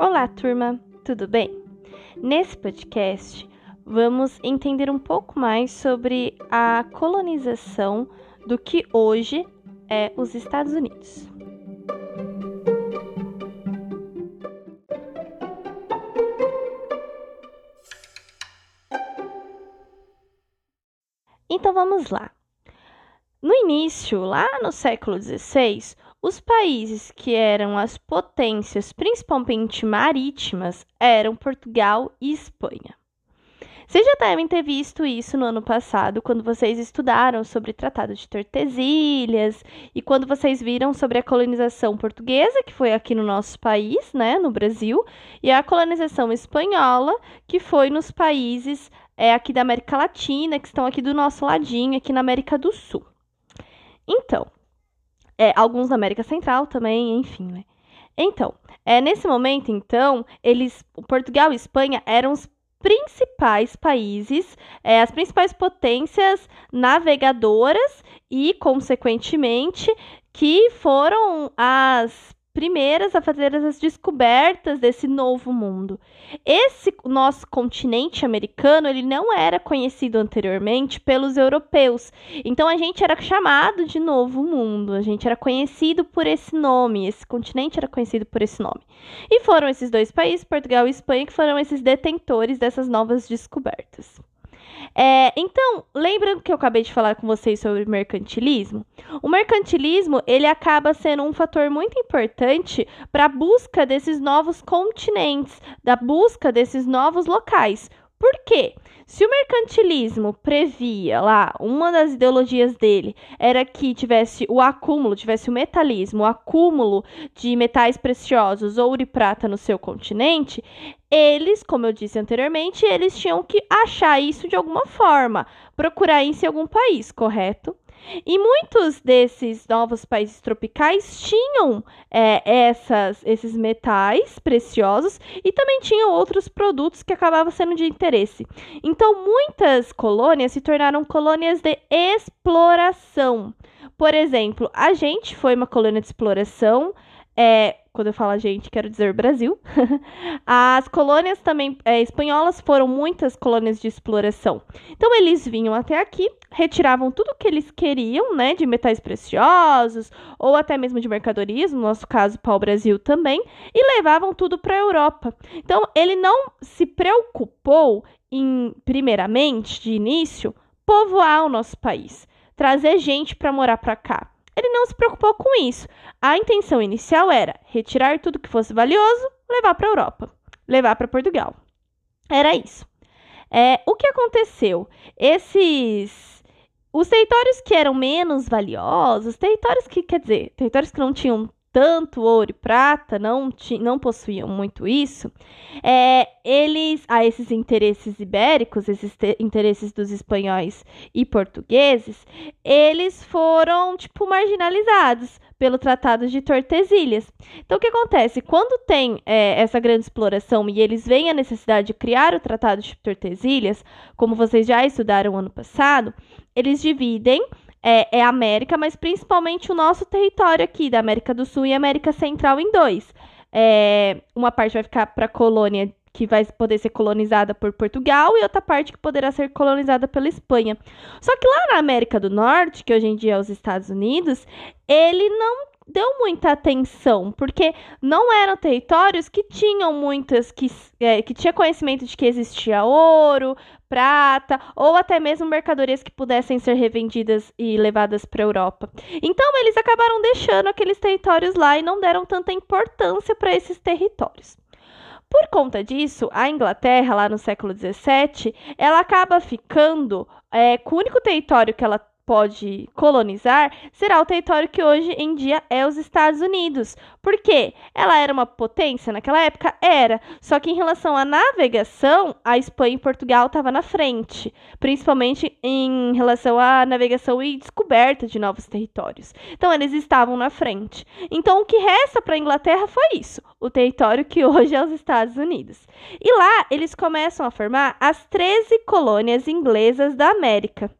Olá, turma, tudo bem? Nesse podcast, vamos entender um pouco mais sobre a colonização do que hoje é os Estados Unidos. Então vamos lá. No início, lá no século XVI, os países que eram as potências, principalmente marítimas, eram Portugal e Espanha. Vocês já devem ter visto isso no ano passado, quando vocês estudaram sobre o Tratado de Tordesilhas e quando vocês viram sobre a colonização portuguesa, que foi aqui no nosso país, né, no Brasil, e a colonização espanhola, que foi nos países é, aqui da América Latina, que estão aqui do nosso ladinho, aqui na América do Sul. Então, é, alguns na América Central também, enfim, né? Então, é, nesse momento, então, eles, Portugal e Espanha eram os principais países, é, as principais potências navegadoras e, consequentemente, que foram as primeiras a fazer as descobertas desse novo mundo. Esse nosso continente americano, ele não era conhecido anteriormente pelos europeus. Então a gente era chamado de Novo Mundo, a gente era conhecido por esse nome, esse continente era conhecido por esse nome. E foram esses dois países, Portugal e Espanha, que foram esses detentores dessas novas descobertas. É, então, lembrando que eu acabei de falar com vocês sobre mercantilismo, o mercantilismo ele acaba sendo um fator muito importante para a busca desses novos continentes, da busca desses novos locais. Por quê? Se o mercantilismo previa lá, uma das ideologias dele era que tivesse o acúmulo, tivesse o metalismo, o acúmulo de metais preciosos, ouro e prata no seu continente, eles, como eu disse anteriormente, eles tinham que achar isso de alguma forma, procurar isso em algum país, correto? E muitos desses novos países tropicais tinham é, essas, esses metais preciosos e também tinham outros produtos que acabavam sendo de interesse. Então, muitas colônias se tornaram colônias de exploração. Por exemplo, a gente foi uma colônia de exploração. É, quando eu falo a gente, quero dizer Brasil. As colônias também é, espanholas foram muitas colônias de exploração. Então eles vinham até aqui, retiravam tudo que eles queriam, né, de metais preciosos ou até mesmo de mercadorias, no nosso caso pau-brasil também, e levavam tudo para a Europa. Então ele não se preocupou em, primeiramente, de início, povoar o nosso país, trazer gente para morar para cá. Ele não se preocupou com isso. A intenção inicial era retirar tudo que fosse valioso, levar para a Europa, levar para Portugal. Era isso. É, o que aconteceu? Esses. Os territórios que eram menos valiosos, territórios que, quer dizer, territórios que não tinham tanto ouro e prata, não, não possuíam muito isso, é, eles, a esses interesses ibéricos, esses interesses dos espanhóis e portugueses, eles foram, tipo, marginalizados pelo Tratado de Tordesilhas. Então, o que acontece? Quando tem é, essa grande exploração e eles veem a necessidade de criar o Tratado de Tordesilhas, como vocês já estudaram ano passado, eles dividem é, é América, mas principalmente o nosso território aqui, da América do Sul e América Central, em dois. É, uma parte vai ficar para a colônia que vai poder ser colonizada por Portugal e outra parte que poderá ser colonizada pela Espanha. Só que lá na América do Norte, que hoje em dia é os Estados Unidos, ele não deu muita atenção, porque não eram territórios que tinham muitas, que, é, que tinha conhecimento de que existia ouro, prata, ou até mesmo mercadorias que pudessem ser revendidas e levadas para a Europa. Então eles acabaram deixando aqueles territórios lá e não deram tanta importância para esses territórios. Por conta disso, a Inglaterra, lá no século XVII, ela acaba ficando é, com o único território que ela pode colonizar será o território que hoje em dia é os Estados Unidos. Por quê? Ela era uma potência naquela época? Era. Só que em relação à navegação, a Espanha e Portugal estavam na frente, principalmente em relação à navegação e descoberta de novos territórios. Então, eles estavam na frente. Então, o que resta para a Inglaterra foi isso: o território que hoje é os Estados Unidos. E lá, eles começam a formar as 13 colônias inglesas da América.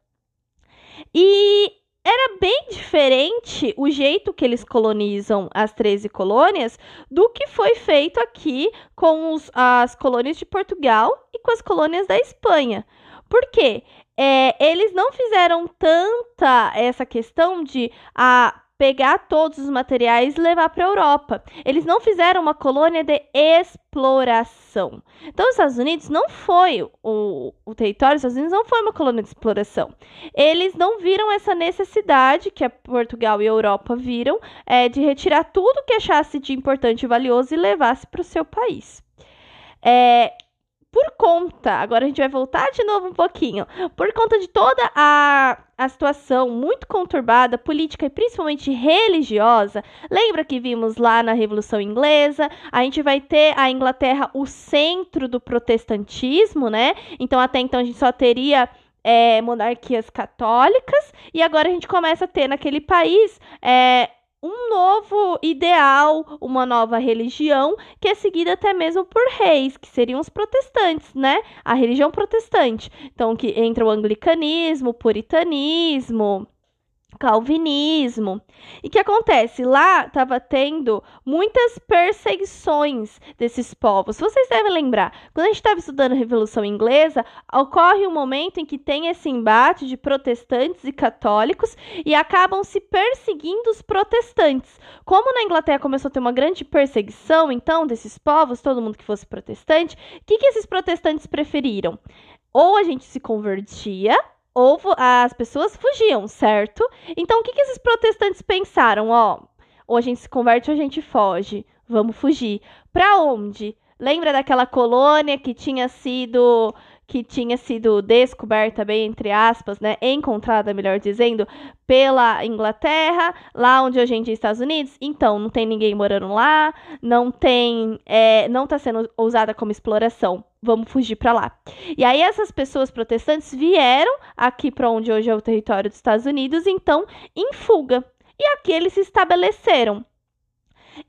E era bem diferente o jeito que eles colonizam as 13 colônias do que foi feito aqui com os, as colônias de Portugal e com as colônias da Espanha. Por quê? É, eles não fizeram tanta essa questão de a pegar todos os materiais e levar para a Europa. Eles não fizeram uma colônia de exploração. Então, os Estados Unidos não foi o, o território dos Estados Unidos não foi uma colônia de exploração. Eles não viram essa necessidade que Portugal e a Europa viram é, de retirar tudo que achasse de importante e valioso e levasse para o seu país. É, por conta, agora a gente vai voltar de novo um pouquinho, por conta de toda a, a situação muito conturbada, política e principalmente religiosa, lembra que vimos lá na Revolução Inglesa, a gente vai ter a Inglaterra o centro do protestantismo, né? Então até então a gente só teria é, monarquias católicas, e agora a gente começa a ter naquele país é, um novo ideal, uma nova religião, que é seguida até mesmo por reis, que seriam os protestantes, né? A religião protestante. Então, que entra o anglicanismo, o puritanismo, calvinismo. E que acontece? Lá estava tendo muitas perseguições desses povos. Vocês devem lembrar, quando a gente estava estudando a Revolução Inglesa, ocorre um momento em que tem esse embate de protestantes e católicos e acabam se perseguindo os protestantes. Como na Inglaterra começou a ter uma grande perseguição, então, desses povos, todo mundo que fosse protestante, o que, que esses protestantes preferiram? Ou a gente se convertia ou as pessoas fugiam, certo? Então, o que, que esses protestantes pensaram? Ó, ou a gente se converte ou a gente foge. Vamos fugir. Para onde? Lembra daquela colônia que tinha sido que tinha sido descoberta, bem entre aspas, né, encontrada, melhor dizendo, pela Inglaterra, lá onde hoje em dia é Estados Unidos. Então, não tem ninguém morando lá, não tem, é, não está sendo usada como exploração. Vamos fugir para lá. E aí essas pessoas protestantes vieram aqui para onde hoje é o território dos Estados Unidos, então em fuga. E aqui eles se estabeleceram.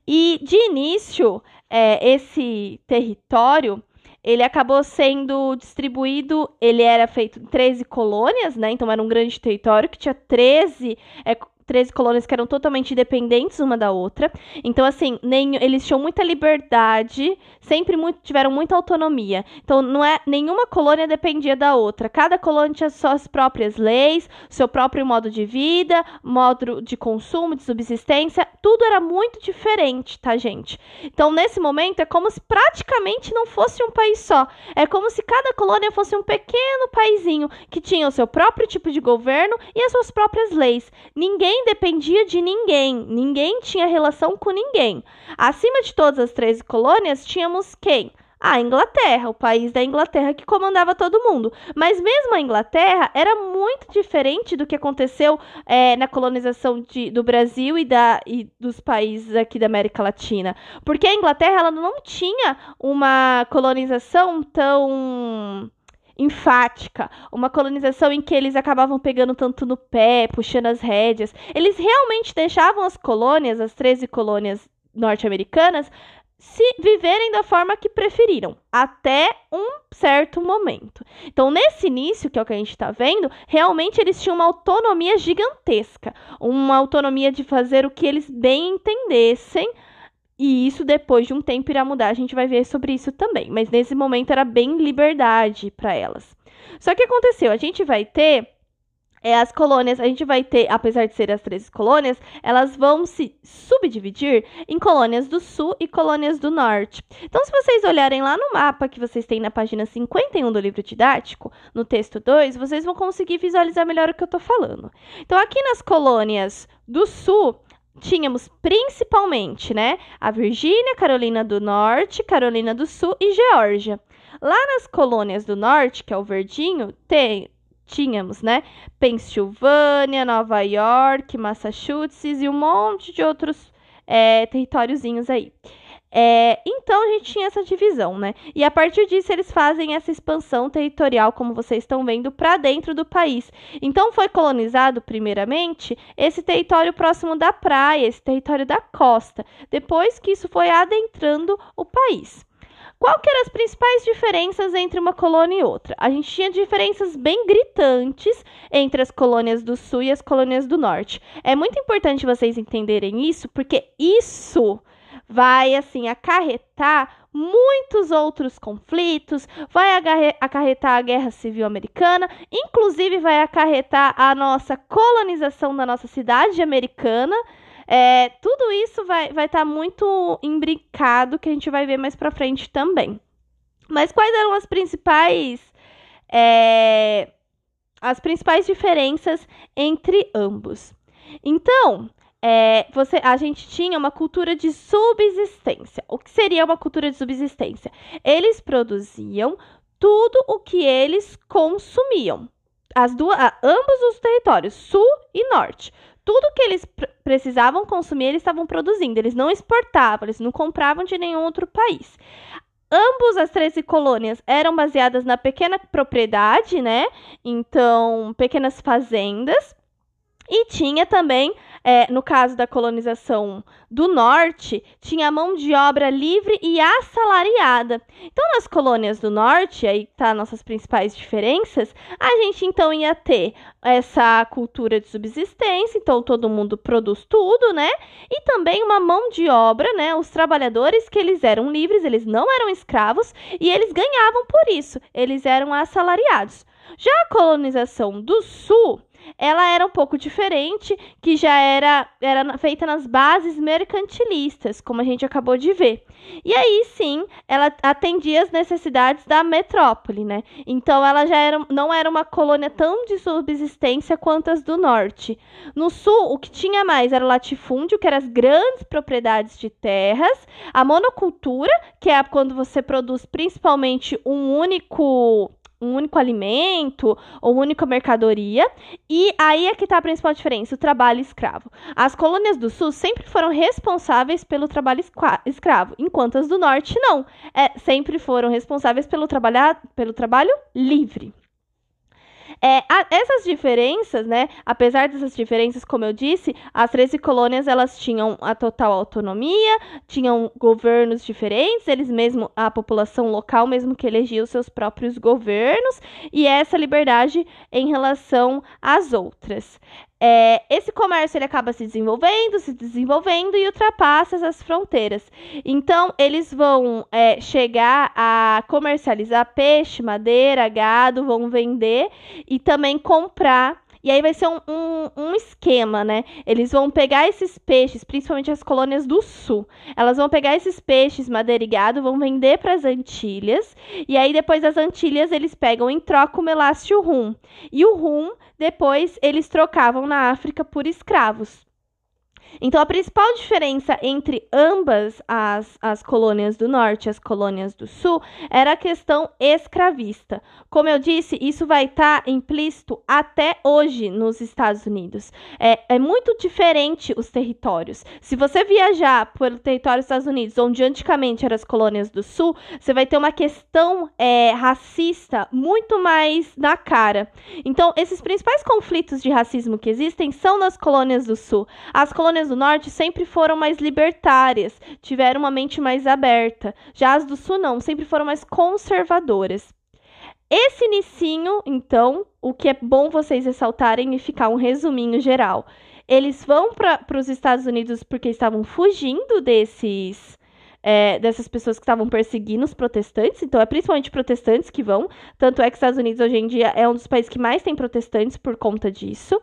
E de início, é, esse território ele acabou sendo distribuído, ele era feito em 13 colônias, né? Então era um grande território que tinha 13 é, 13 colônias que eram totalmente independentes uma da outra. Então, assim, nem, eles tinham muita liberdade, sempre muito, tiveram muita autonomia. Então, não é nenhuma colônia dependia da outra. Cada colônia tinha suas próprias leis, seu próprio modo de vida, modo de consumo, de subsistência. Tudo era muito diferente, tá, gente? Então, nesse momento, é como se praticamente não fosse um país só. É como se cada colônia fosse um pequeno paizinho que tinha o seu próprio tipo de governo e as suas próprias leis. Ninguém dependia de ninguém, ninguém tinha relação com ninguém. Acima de todas as três colônias, tínhamos quem? A Inglaterra, o país da Inglaterra que comandava todo mundo. Mas mesmo a Inglaterra era muito diferente do que aconteceu é, na colonização de, do Brasil e, da, e dos países aqui da América Latina. Porque a Inglaterra ela não tinha uma colonização tão enfática, uma colonização em que eles acabavam pegando tanto no pé, puxando as rédeas. Eles realmente deixavam as colônias, as 13 colônias norte-americanas, se viverem da forma que preferiram, até um certo momento. Então, nesse início, que é o que a gente está vendo, realmente eles tinham uma autonomia gigantesca, uma autonomia de fazer o que eles bem entendessem e isso depois de um tempo irá mudar, a gente vai ver sobre isso também. Mas nesse momento era bem liberdade para elas. Só que aconteceu, a gente vai ter é, as colônias, a gente vai ter, apesar de serem as três colônias, elas vão se subdividir em colônias do sul e colônias do norte. Então, se vocês olharem lá no mapa que vocês têm na página 51 do livro didático, no texto 2, vocês vão conseguir visualizar melhor o que eu estou falando. Então, aqui nas colônias do sul, tínhamos principalmente, né, a Virgínia, Carolina do Norte, Carolina do Sul e Geórgia. Lá nas colônias do Norte, que é o verdinho, tem, tínhamos, né, Pensilvânia, Nova York, Massachusetts e um monte de outros é, territóriozinhos aí. É, então a gente tinha essa divisão, né? E a partir disso eles fazem essa expansão territorial, como vocês estão vendo, para dentro do país. Então foi colonizado, primeiramente, esse território próximo da praia, esse território da costa. Depois que isso foi adentrando o país. Qual que eram as principais diferenças entre uma colônia e outra? A gente tinha diferenças bem gritantes entre as colônias do sul e as colônias do norte. É muito importante vocês entenderem isso, porque isso vai assim acarretar muitos outros conflitos, vai acarretar a Guerra Civil Americana, inclusive vai acarretar a nossa colonização da nossa cidade americana. É, tudo isso vai estar vai tá muito imbricado, que a gente vai ver mais pra frente também. Mas quais eram as principais. É, as principais diferenças entre ambos? Então, é, você, a gente tinha uma cultura de subsistência. O que seria uma cultura de subsistência? Eles produziam tudo o que eles consumiam. As duas, ambos os territórios, sul e norte. Tudo que eles pr precisavam consumir, eles estavam produzindo. Eles não exportavam, eles não compravam de nenhum outro país. Ambos as 13 colônias eram baseadas na pequena propriedade, né? Então, pequenas fazendas. E tinha também é, no caso da colonização do norte, tinha mão de obra livre e assalariada. Então, nas colônias do norte, aí tá nossas principais diferenças, a gente então ia ter essa cultura de subsistência, então todo mundo produz tudo, né? E também uma mão de obra, né? Os trabalhadores que eles eram livres, eles não eram escravos e eles ganhavam por isso, eles eram assalariados. Já a colonização do sul, ela era um pouco diferente, que já era, era feita nas bases mercantilistas, como a gente acabou de ver. E aí sim, ela atendia as necessidades da metrópole, né? Então ela já era, não era uma colônia tão de subsistência quanto as do norte. No sul, o que tinha mais era o latifúndio, que eram as grandes propriedades de terras, a monocultura, que é quando você produz principalmente um único um único alimento ou única mercadoria. E aí é que está a principal diferença: o trabalho escravo. As colônias do sul sempre foram responsáveis pelo trabalho escravo, enquanto as do norte não. É, sempre foram responsáveis pelo, trabalhar, pelo trabalho livre. É, essas diferenças, né, apesar dessas diferenças, como eu disse, as 13 colônias elas tinham a total autonomia, tinham governos diferentes, eles mesmo, a população local mesmo que elegia os seus próprios governos, e essa liberdade em relação às outras. É, esse comércio ele acaba se desenvolvendo, se desenvolvendo e ultrapassa essas fronteiras. Então, eles vão é, chegar a comercializar peixe, madeira, gado, vão vender e também comprar e aí vai ser um, um, um, esquema, né? Eles vão pegar esses peixes, principalmente as colônias do sul. Elas vão pegar esses peixes, madeira e gado, vão vender para as Antilhas. E aí, depois das Antilhas, eles pegam em troca o melácio rum. E o rum, depois, eles trocavam na África por escravos. Então, a principal diferença entre ambas as, as colônias do norte e as colônias do sul era a questão escravista. Como eu disse, isso vai estar tá implícito até hoje nos Estados Unidos. É, é muito diferente os territórios. Se você viajar pelo território dos Estados Unidos, onde antigamente eram as colônias do sul, você vai ter uma questão é, racista muito mais na cara. Então, esses principais conflitos de racismo que existem são nas colônias do sul. As colônias colônias do norte sempre foram mais libertárias, tiveram uma mente mais aberta. Já as do sul não, sempre foram mais conservadoras. Esse inicinho, então, o que é bom vocês ressaltarem e ficar um resuminho geral. Eles vão para os Estados Unidos porque estavam fugindo desses é, dessas pessoas que estavam perseguindo os protestantes, então é principalmente protestantes que vão, tanto é que os Estados Unidos hoje em dia é um dos países que mais tem protestantes por conta disso.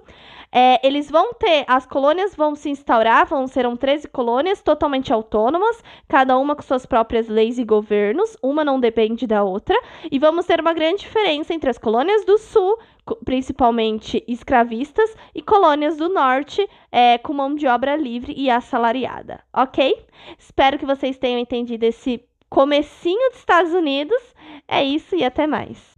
É, eles vão ter, as colônias vão se instaurar, vão serão 13 colônias totalmente autônomas, cada uma com suas próprias leis e governos, uma não depende da outra, e vamos ter uma grande diferença entre as colônias do sul, principalmente escravistas, e colônias do norte, é, com mão de obra livre e assalariada, ok? Espero que vocês tenham entendido esse comecinho dos Estados Unidos. É isso e até mais.